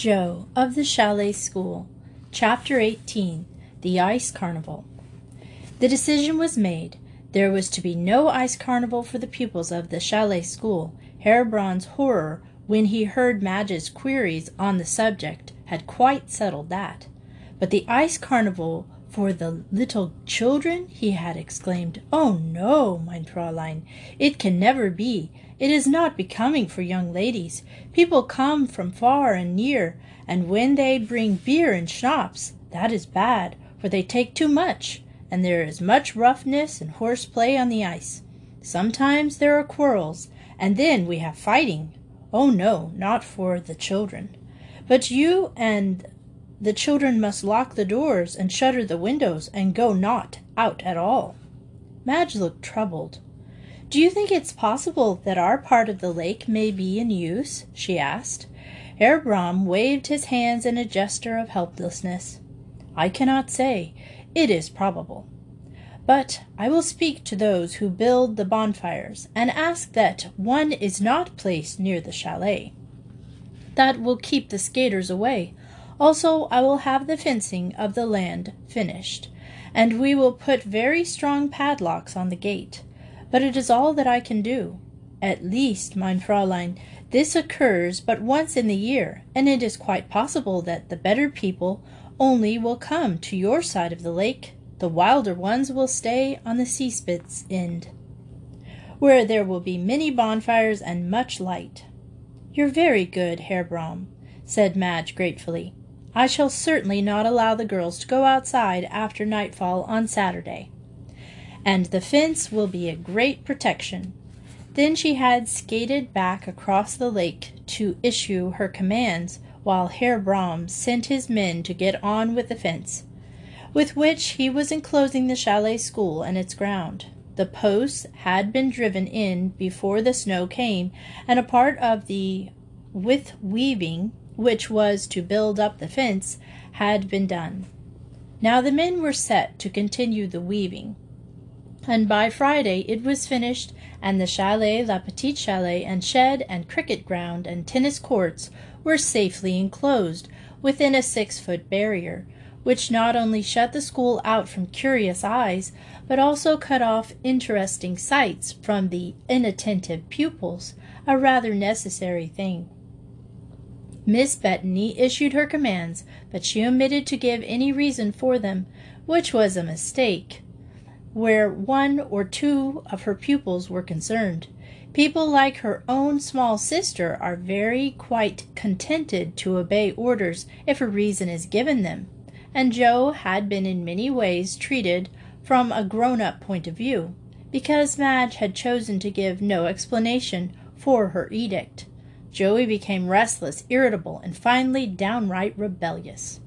Jo of the Chalet School, Chapter 18 The Ice Carnival. The decision was made. There was to be no ice carnival for the pupils of the Chalet School. Herr Braun's horror when he heard Madge's queries on the subject had quite settled that. But the ice carnival for the little children? he had exclaimed. Oh, no, mein Fräulein, it can never be. It is not becoming for young ladies. People come from far and near, and when they bring beer and schnapps, that is bad, for they take too much, and there is much roughness and horseplay on the ice. Sometimes there are quarrels, and then we have fighting. Oh, no, not for the children. But you and the children must lock the doors and shutter the windows and go not out at all. Madge looked troubled. Do you think it's possible that our part of the lake may be in use? she asked. Herr Braun waved his hands in a gesture of helplessness. I cannot say. It is probable. But I will speak to those who build the bonfires and ask that one is not placed near the chalet. That will keep the skaters away. Also, I will have the fencing of the land finished, and we will put very strong padlocks on the gate. But it is all that I can do. At least, mein Fräulein, this occurs but once in the year, and it is quite possible that the better people only will come to your side of the lake. The wilder ones will stay on the Seespitz end, where there will be many bonfires and much light. You're very good, Herr Braun, said Madge gratefully. I shall certainly not allow the girls to go outside after nightfall on Saturday and the fence will be a great protection. Then she had skated back across the lake to issue her commands while Herr Braun sent his men to get on with the fence, with which he was enclosing the chalet school and its ground. The posts had been driven in before the snow came, and a part of the with weaving, which was to build up the fence, had been done. Now the men were set to continue the weaving and by Friday it was finished, and the chalet, La Petite Chalet, and shed, and cricket ground, and tennis courts were safely enclosed within a six foot barrier, which not only shut the school out from curious eyes, but also cut off interesting sights from the inattentive pupils, a rather necessary thing. Miss Bettany issued her commands, but she omitted to give any reason for them, which was a mistake where one or two of her pupils were concerned. People like her own small sister are very quite contented to obey orders if a reason is given them, and Jo had been in many ways treated from a grown up point of view, because Madge had chosen to give no explanation for her edict. Joey became restless, irritable, and finally downright rebellious.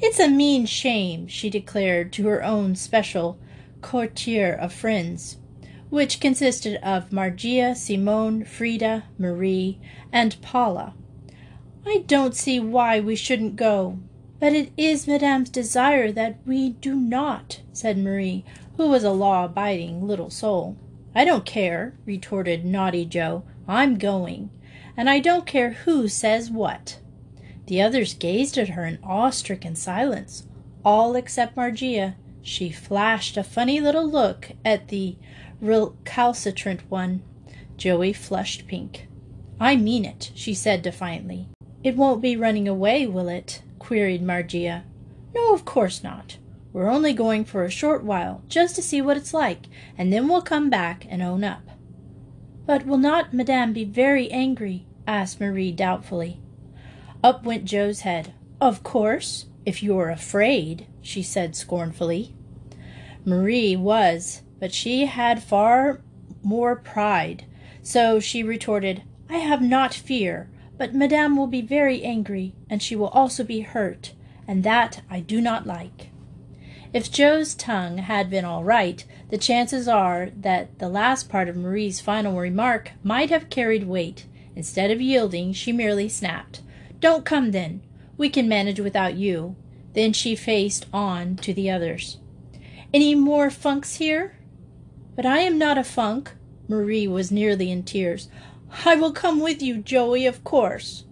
It's a mean shame, she declared to her own special coterie of friends, which consisted of Margia, Simone, Frida, Marie, and Paula. I don't see why we shouldn't go, but it is Madame's desire that we do not, said Marie, who was a law abiding little soul. I don't care, retorted naughty Jo. I'm going, and I don't care who says what. The others gazed at her in awe stricken silence, all except Margia, she flashed a funny little look at the recalcitrant one. Joey flushed pink. I mean it, she said defiantly. It won't be running away, will it? queried Margia. No, of course not. We're only going for a short while, just to see what it's like, and then we'll come back and own up. But will not Madame be very angry? asked Marie doubtfully. Up went Jo's head. Of course, if you're afraid, she said scornfully. Marie was, but she had far more pride, so she retorted, I have not fear, but Madame will be very angry, and she will also be hurt, and that I do not like. If Jo's tongue had been all right, the chances are that the last part of Marie's final remark might have carried weight. Instead of yielding, she merely snapped, Don't come then. We can manage without you. Then she faced on to the others. Any more funks here? But I am not a funk. Marie was nearly in tears. I will come with you, Joey, of course.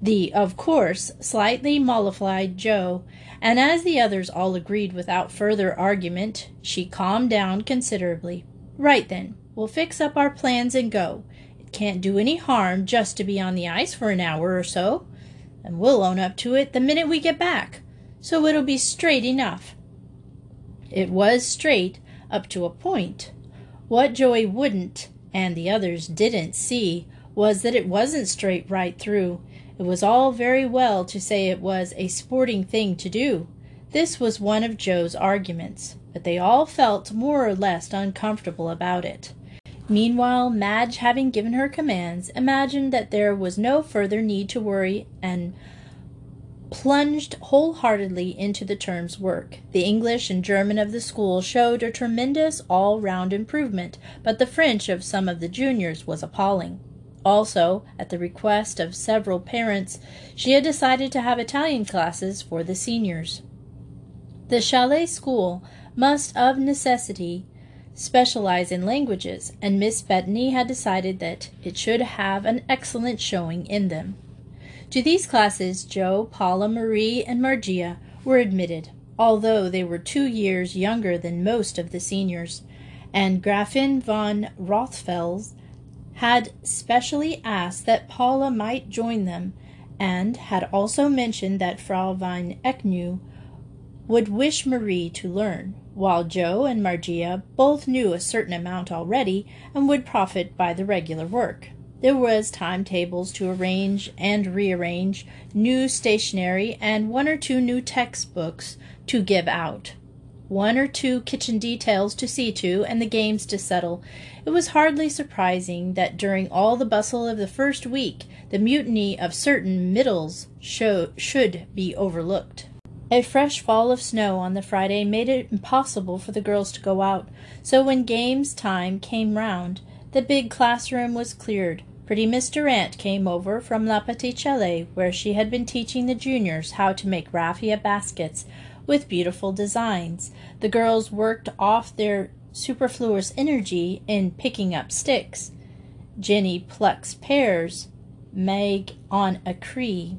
The, of course, slightly mollified Jo, and as the others all agreed without further argument, she calmed down considerably. Right then, we'll fix up our plans and go. It can't do any harm just to be on the ice for an hour or so, and we'll own up to it the minute we get back, so it'll be straight enough. It was straight up to a point. What Joey wouldn't, and the others didn't, see was that it wasn't straight right through. It was all very well to say it was a sporting thing to do. This was one of Jo's arguments, but they all felt more or less uncomfortable about it. Meanwhile, Madge, having given her commands, imagined that there was no further need to worry and plunged wholeheartedly into the term's work. The English and German of the school showed a tremendous all round improvement, but the French of some of the juniors was appalling. Also, at the request of several parents, she had decided to have Italian classes for the seniors. The chalet school must of necessity specialize in languages, and Miss Bettany had decided that it should have an excellent showing in them. To these classes Jo, Paula, Marie, and Margia were admitted, although they were two years younger than most of the seniors, and Gräfin von Rothfels had specially asked that Paula might join them, and had also mentioned that Frau von Eschenau would wish Marie to learn, while Jo and Margia both knew a certain amount already and would profit by the regular work. There was timetables to arrange and rearrange, new stationery, and one or two new textbooks to give out one or two kitchen details to see to, and the games to settle, it was hardly surprising that during all the bustle of the first week the mutiny of certain middles show, should be overlooked. A fresh fall of snow on the Friday made it impossible for the girls to go out, so when games time came round, the big classroom was cleared. Pretty Miss Durant came over from La Petite Chalet, where she had been teaching the juniors how to make raffia baskets with beautiful designs. The girls worked off their superfluous energy in picking up sticks. Jenny plucks pears, Mage on a Cree,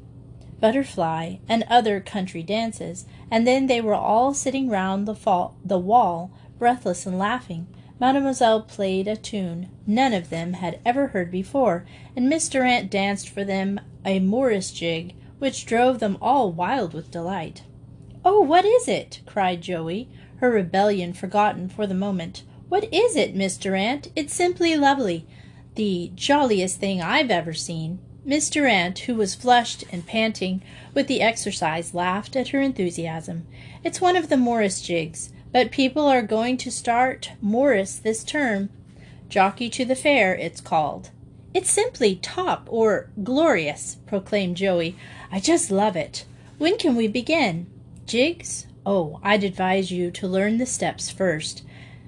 butterfly, and other country dances, and then they were all sitting round the, the wall, breathless and laughing. Mademoiselle played a tune none of them had ever heard before, and Miss Durant danced for them a Morris jig, which drove them all wild with delight. Oh, what is it? cried Joey, her rebellion forgotten for the moment. What is it, Miss Durant? It's simply lovely. The jolliest thing I've ever seen. Miss Durant, who was flushed and panting with the exercise, laughed at her enthusiasm. It's one of the Morris jigs, but people are going to start Morris this term. Jockey to the Fair, it's called. It's simply top or glorious, proclaimed Joey. I just love it. When can we begin? Jigs? Oh, I'd advise you to learn the steps first,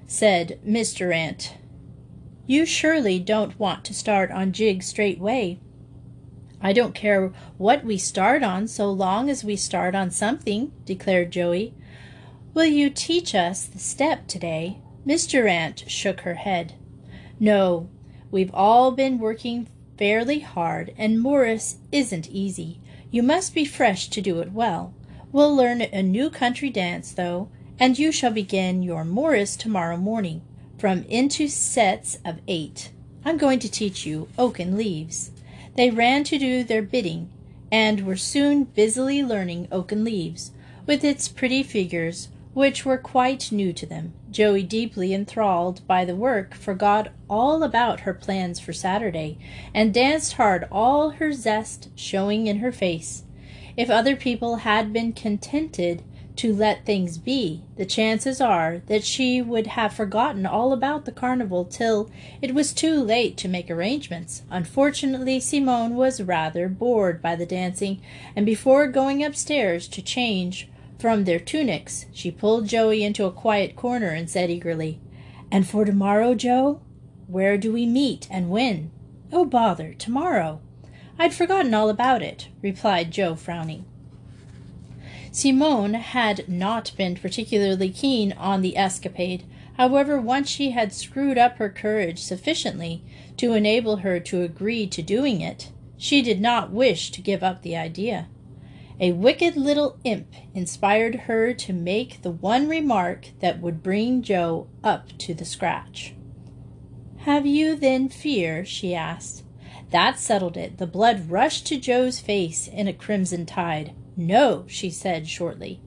said Miss Durant. You surely don't want to start on jigs straightway. I don't care what we start on so long as we start on something, declared Joey. Will you teach us the step today? Miss Durant shook her head. No, we've all been working fairly hard, and Morris isn't easy. You must be fresh to do it well. We'll learn a new country dance, though, and you shall begin your Morris tomorrow morning, from into sets of eight. I'm going to teach you oaken leaves. They ran to do their bidding, and were soon busily learning oaken leaves, with its pretty figures, which were quite new to them. Joey, deeply enthralled by the work, forgot all about her plans for Saturday, and danced hard, all her zest showing in her face. If other people had been contented to let things be, the chances are that she would have forgotten all about the carnival till it was too late to make arrangements. Unfortunately, Simone was rather bored by the dancing, and before going upstairs to change from their tunics, she pulled Joey into a quiet corner and said eagerly, And for tomorrow, Jo? Where do we meet and when? Oh, bother, tomorrow. I'd forgotten all about it, replied Jo, frowning. Simone had not been particularly keen on the escapade. However, once she had screwed up her courage sufficiently to enable her to agree to doing it, She did not wish to give up the idea. A wicked little imp inspired her to make the one remark that would bring Jo up to the scratch. Have you then fear? she asked. That settled it. The blood rushed to Jo's face in a crimson tide. No, she said shortly.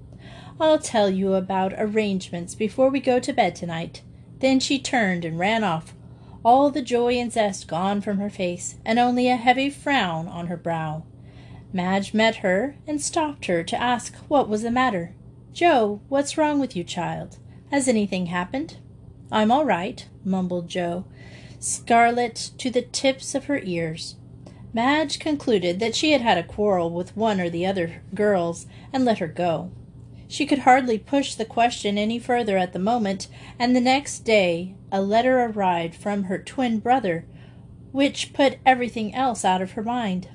I'll tell you about arrangements before we go to bed tonight. Then she turned and ran off, all the joy and zest gone from her face, and only a heavy frown on her brow. Madge met her and stopped her to ask what was the matter. Jo, what's wrong with you, child? Has anything happened? I'm all right, mumbled Jo, scarlet to the tips of her ears. Madge concluded that she had had a quarrel with one or the other girls and let her go. She could hardly push the question any further at the moment, and the next day a letter arrived from her twin brother, which put everything else out of her mind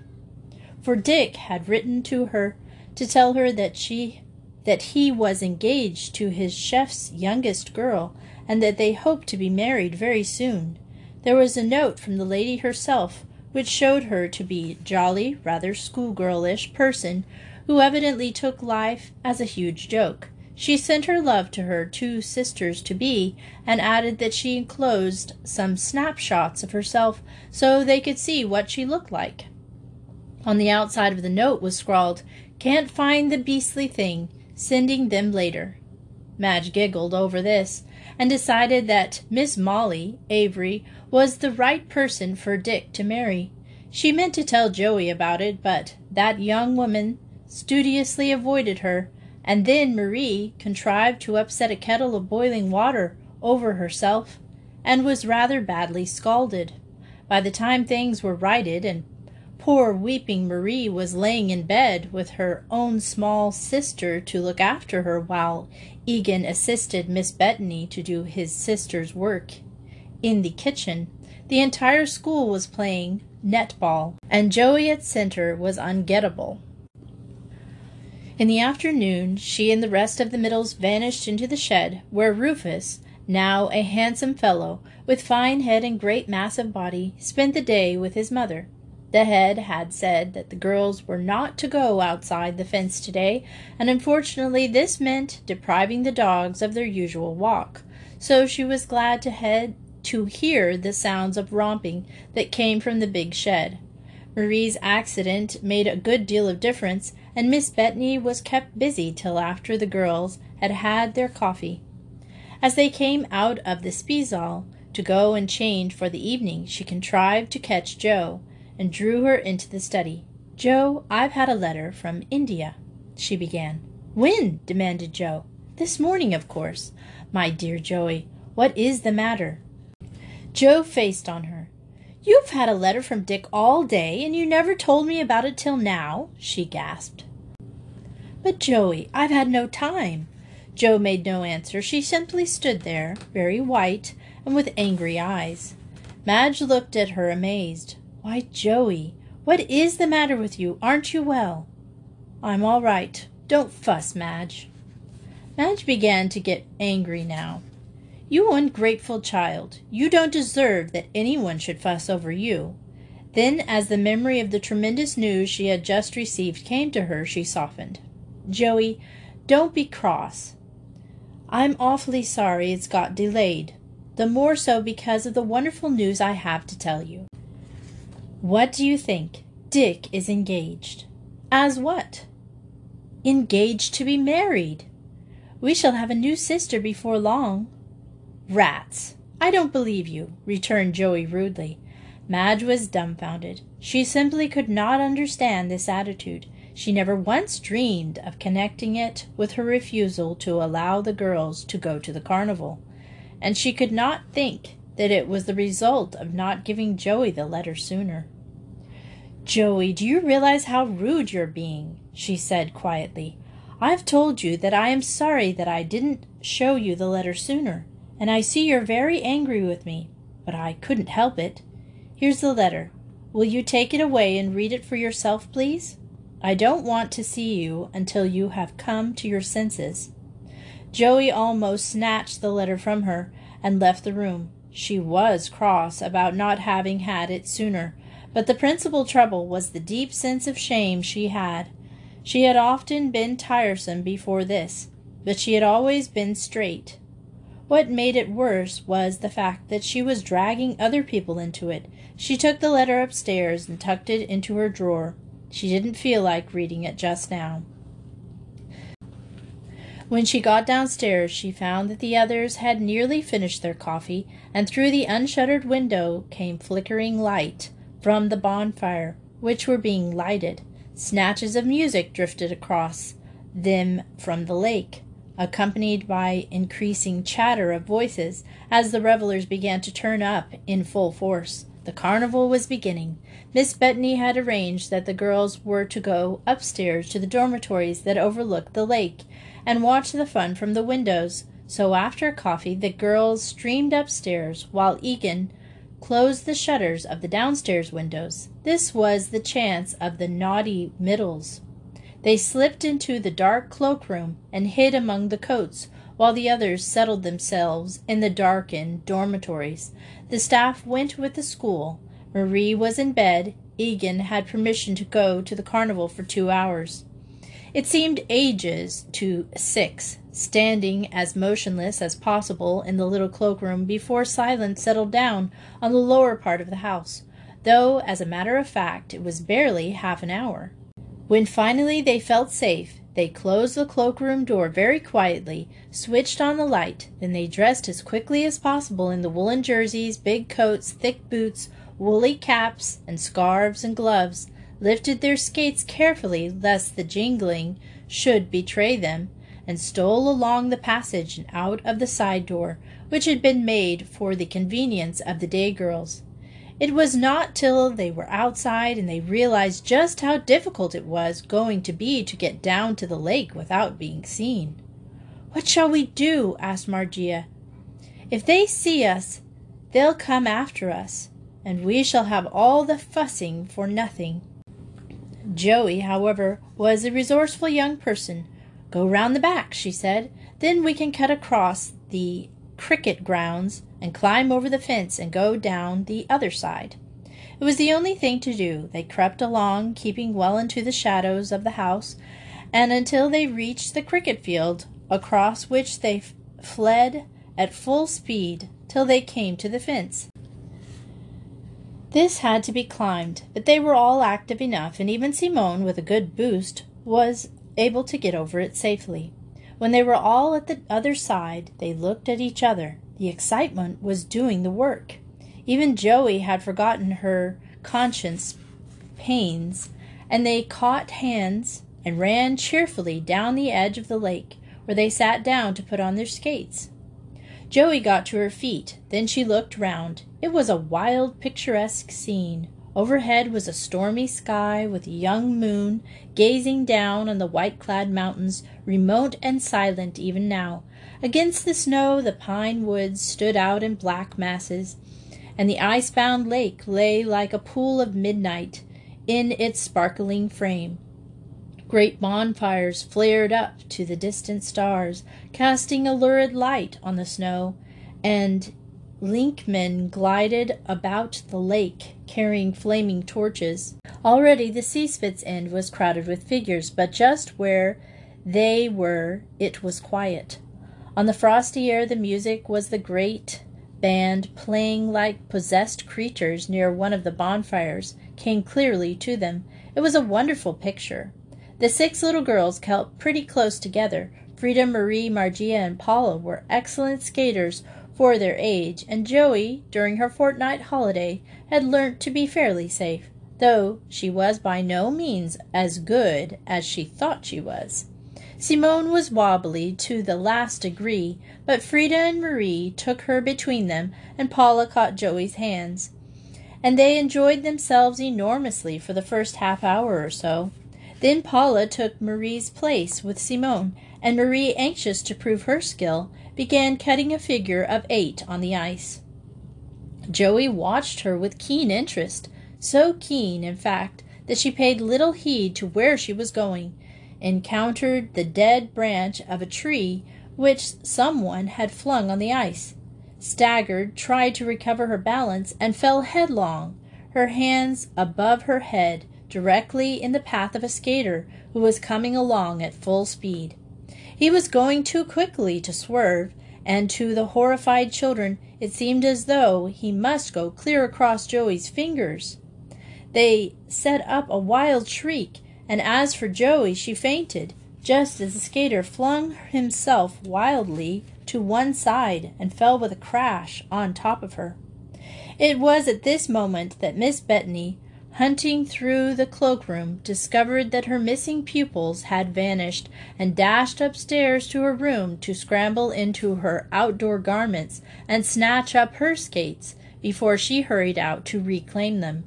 for Dick had written to her to tell her that she that he was engaged to his chef's youngest girl and that they hoped to be married very soon. There was a note from the lady herself which showed her to be a jolly, rather schoolgirlish person who evidently took life as a huge joke. She sent her love to her two sisters to be, and added that she enclosed some snapshots of herself so they could see what she looked like. On the outside of the note was scrawled, Can't find the beastly thing, sending them later. Madge giggled over this and decided that Miss Molly Avery was the right person for Dick to marry. She meant to tell Joey about it, but that young woman studiously avoided her, and then Marie contrived to upset a kettle of boiling water over herself and was rather badly scalded. By the time things were righted and Poor weeping Marie was laying in bed with her own small sister to look after her while Eigen assisted Miss Bettany to do his sister's work in the kitchen. The entire school was playing netball, and Joey at center was ungettable. In the afternoon, she and the rest of the Middles vanished into the shed, where Rufus, now a handsome fellow, with fine head and great massive body, spent the day with his mother. The head had said that the girls were not to go outside the fence today, and unfortunately this meant depriving the dogs of their usual walk. So she was glad to head to hear the sounds of romping that came from the big shed. Marie's accident made a good deal of difference, and Miss Bettany was kept busy till after the girls had had their coffee. As they came out of the Speisesaal to go and change for the evening, she contrived to catch Jo and drew her into the study. Jo, I've had a letter from India, she began. When? demanded Jo. This morning, of course. My dear Joey, what is the matter? Jo faced on her. You've had a letter from Dick all day, and you never told me about it till now, she gasped. But, Joey, I've had no time. Jo made no answer. She simply stood there, very white and with angry eyes. Madge looked at her amazed. Why, Joey, what is the matter with you? Aren't you well? I'm all right. Don't fuss, Madge. Madge began to get angry now. You ungrateful child, you don't deserve that anyone should fuss over you. Then, as the memory of the tremendous news she had just received came to her, she softened. Joey, don't be cross. I'm awfully sorry it's got delayed, the more so because of the wonderful news I have to tell you. What do you think? Dick is engaged. As what? Engaged to be married. We shall have a new sister before long. Rats! I don't believe you, returned Joey rudely. Madge was dumbfounded. She simply could not understand this attitude. She never once dreamed of connecting it with her refusal to allow the girls to go to the carnival. And she could not think that it was the result of not giving Joey the letter sooner. Joey, do you realize how rude you're being? she said quietly. I've told you that I am sorry that I didn't show you the letter sooner, and I see you're very angry with me, but I couldn't help it. Here's the letter. Will you take it away and read it for yourself, please? I don't want to see you until you have come to your senses. Joey almost snatched the letter from her and left the room. She was cross about not having had it sooner, But the principal trouble was the deep sense of shame she had. She had often been tiresome before this, but she had always been straight. What made it worse was the fact that she was dragging other people into it. She took the letter upstairs and tucked it into her drawer. She didn't feel like reading it just now. When she got downstairs, she found that the others had nearly finished their coffee, and through the unshuttered window came flickering light from the bonfire, which were being lighted. Snatches of music drifted across them from the lake, accompanied by increasing chatter of voices as the revelers began to turn up in full force. The carnival was beginning. Miss Bettany had arranged that the girls were to go upstairs to the dormitories that overlooked the lake and watch the fun from the windows. So after coffee, the girls streamed upstairs while Eigen closed the shutters of the downstairs windows. This was the chance of the naughty Middles. They slipped into the dark cloakroom and hid among the coats, while the others settled themselves in the darkened dormitories. The staff went with the school. Marie was in bed. Eigen had permission to go to the carnival for two hours. It seemed ages to six, standing as motionless as possible in the little cloakroom before silence settled down on the lower part of the house, though, as a matter of fact, it was barely half an hour. When finally they felt safe, they closed the cloakroom door very quietly, switched on the light, then they dressed as quickly as possible in the woolen jerseys, big coats, thick boots, woolly caps, and scarves and gloves lifted their skates carefully lest the jingling should betray them, and stole along the passage and out of the side door, which had been made for the convenience of the day girls. It was not till they were outside and they realized just how difficult it was going to be to get down to the lake without being seen. What shall we do? asked Margia. If they see us, they'll come after us, and we shall have all the fussing for nothing. Joey, however, was a resourceful young person. Go round the back, she said. Then we can cut across the cricket grounds and climb over the fence and go down the other side. It was the only thing to do. They crept along, keeping well into the shadows of the house, and until they reached the cricket field, across which they f- fled at full speed till they came to the fence. This had to be climbed, but they were all active enough, and even Simone, with a good boost, was able to get over it safely. When they were all at the other side, they looked at each other. The excitement was doing the work. Even Joey had forgotten her conscience pains, and they caught hands and ran cheerfully down the edge of the lake, where they sat down to put on their skates. Joey got to her feet. Then she looked round. It was a wild, picturesque scene. Overhead was a stormy sky with a young moon gazing down on the white clad mountains, remote and silent even now. Against the snow, the pine woods stood out in black masses, and the ice bound lake lay like a pool of midnight in its sparkling frame. Great bonfires flared up to the distant stars, casting a lurid light on the snow, and linkmen glided about the lake, carrying flaming torches. Already the Seespitz end was crowded with figures, but just where they were it was quiet. On the frosty air the music was the great band playing like possessed creatures near one of the bonfires came clearly to them. It was a wonderful picture. The six little girls kept pretty close together. Frida, Marie, Margia, and Paula were excellent skaters for their age, and Joey, during her fortnight holiday, had learnt to be fairly safe, though she was by no means as good as she thought she was. Simone was wobbly to the last degree, but Frida and Marie took her between them, and Paula caught Joey's hands. And they enjoyed themselves enormously for the first half hour or so. Then Paula took Marie's place with Simone, and Marie, anxious to prove her skill, began cutting a figure of eight on the ice. Joey watched her with keen interest, so keen, in fact, that she paid little heed to where she was going, encountered the dead branch of a tree which someone had flung on the ice, staggered, tried to recover her balance, and fell headlong her hands above her head, directly in the path of a skater who was coming along at full speed. He was going too quickly to swerve, and to the horrified children it seemed as though he must go clear across Joey's fingers. They set up a wild shriek, and as for Joey, she fainted, just as the skater flung himself wildly to one side and fell with a crash on top of her. It was at this moment that Miss Bettany, hunting through the cloakroom, discovered that her missing pupils had vanished, and dashed upstairs to her room to scramble into her outdoor garments and snatch up her skates before she hurried out to reclaim them.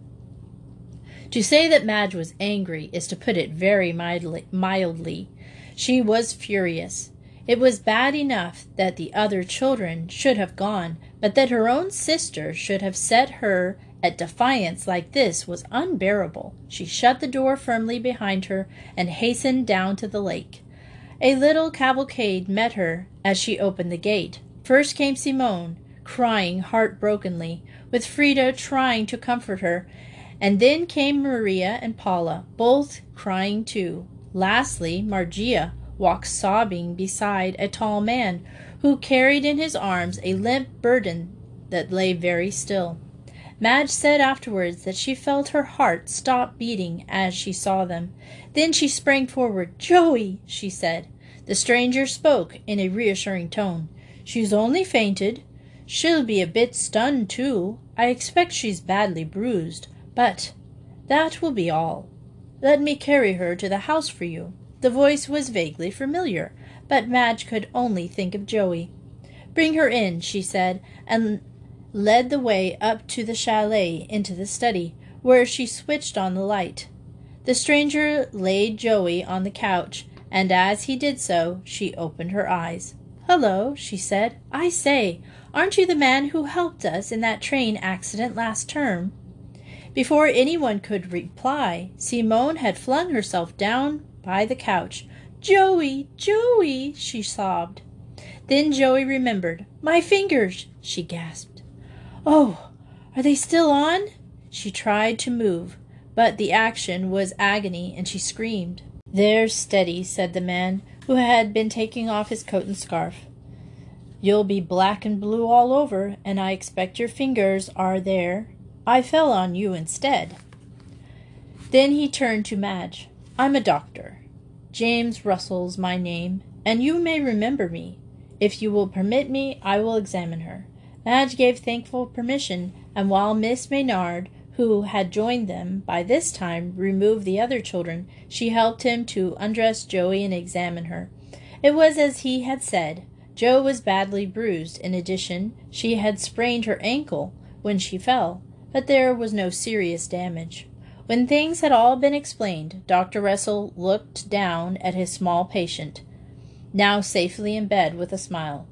To say that Madge was angry is to put it very mildly. mildly. She was furious. It was bad enough that the other children should have gone, but that her own sister should have set her at defiance like this was unbearable. She shut the door firmly behind her and hastened down to the lake. A little cavalcade met her as she opened the gate. First came Simone, crying heartbrokenly, with Frida trying to comfort her, and then came Maria and Paula, both crying too. Lastly, Margia walked sobbing beside a tall man who carried in his arms a limp burden that lay very still. Madge said afterwards that she felt her heart stop beating as she saw them. Then she sprang forward. Joey, she said. The stranger spoke in a reassuring tone. She's only fainted. She'll be a bit stunned, too. I expect she's badly bruised. But that will be all. Let me carry her to the house for you. The voice was vaguely familiar, but Madge could only think of Joey. Bring her in, she said, and led the way up to the chalet into the study, where she switched on the light. The stranger laid Joey on the couch, and as he did so, she opened her eyes. Hello, she said. I say, aren't you the man who helped us in that train accident last term? Before anyone could reply, Simone had flung herself down by the couch. Joey, Joey, she sobbed. Then Joey remembered. My fingers, she gasped. Oh, are they still on? She tried to move, but the action was agony and she screamed. They're steady, said the man, who had been taking off his coat and scarf. You'll be black and blue all over, and I expect your fingers are there. I fell on you instead. Then he turned to Madge. I'm a doctor. James Russell's my name, and you may remember me. If you will permit me, I will examine her. Madge gave thankful permission, and while Miss Maynard, who had joined them by this time, removed the other children, she helped him to undress Joey and examine her. It was as he had said. Jo was badly bruised. In addition, she had sprained her ankle when she fell, but there was no serious damage. When things had all been explained, Dr. Russell looked down at his small patient, now safely in bed, with a smile.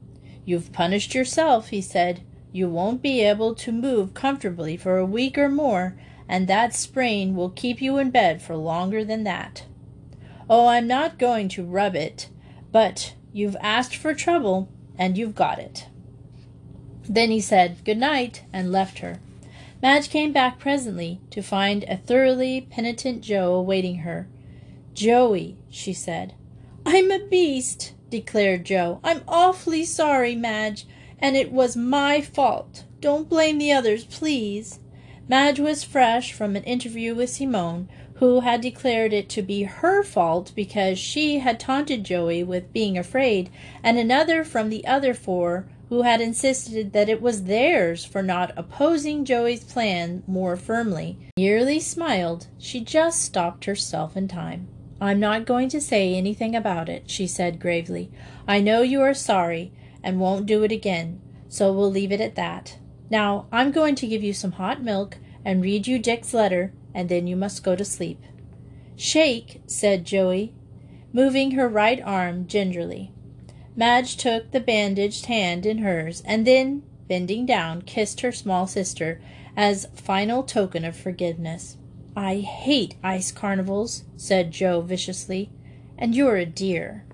You've punished yourself, he said. You won't be able to move comfortably for a week or more, and that sprain will keep you in bed for longer than that. Oh, I'm not going to rub it, but you've asked for trouble, and you've got it. Then he said good night and left her. Madge came back presently to find a thoroughly penitent Jo awaiting her. Joey, she said. I'm a beast declared Jo. I'm awfully sorry, Madge, and it was my fault. Don't blame the others, please. Madge was fresh from an interview with Simone, who had declared it to be her fault because she had taunted Joey with being afraid, and another from the other four who had insisted that it was theirs for not opposing Joey's plan more firmly. Nearly smiled. She just stopped herself in time. I'm not going to say anything about it, she said gravely. I know you are sorry and won't do it again, so we'll leave it at that. Now, I'm going to give you some hot milk and read you Dick's letter, and then you must go to sleep. Shake, said Joey, moving her right arm gingerly. Madge took the bandaged hand in hers, and then, bending down, kissed her small sister as final token of forgiveness. I hate ice carnivals, said Jo viciously, and you're a dear.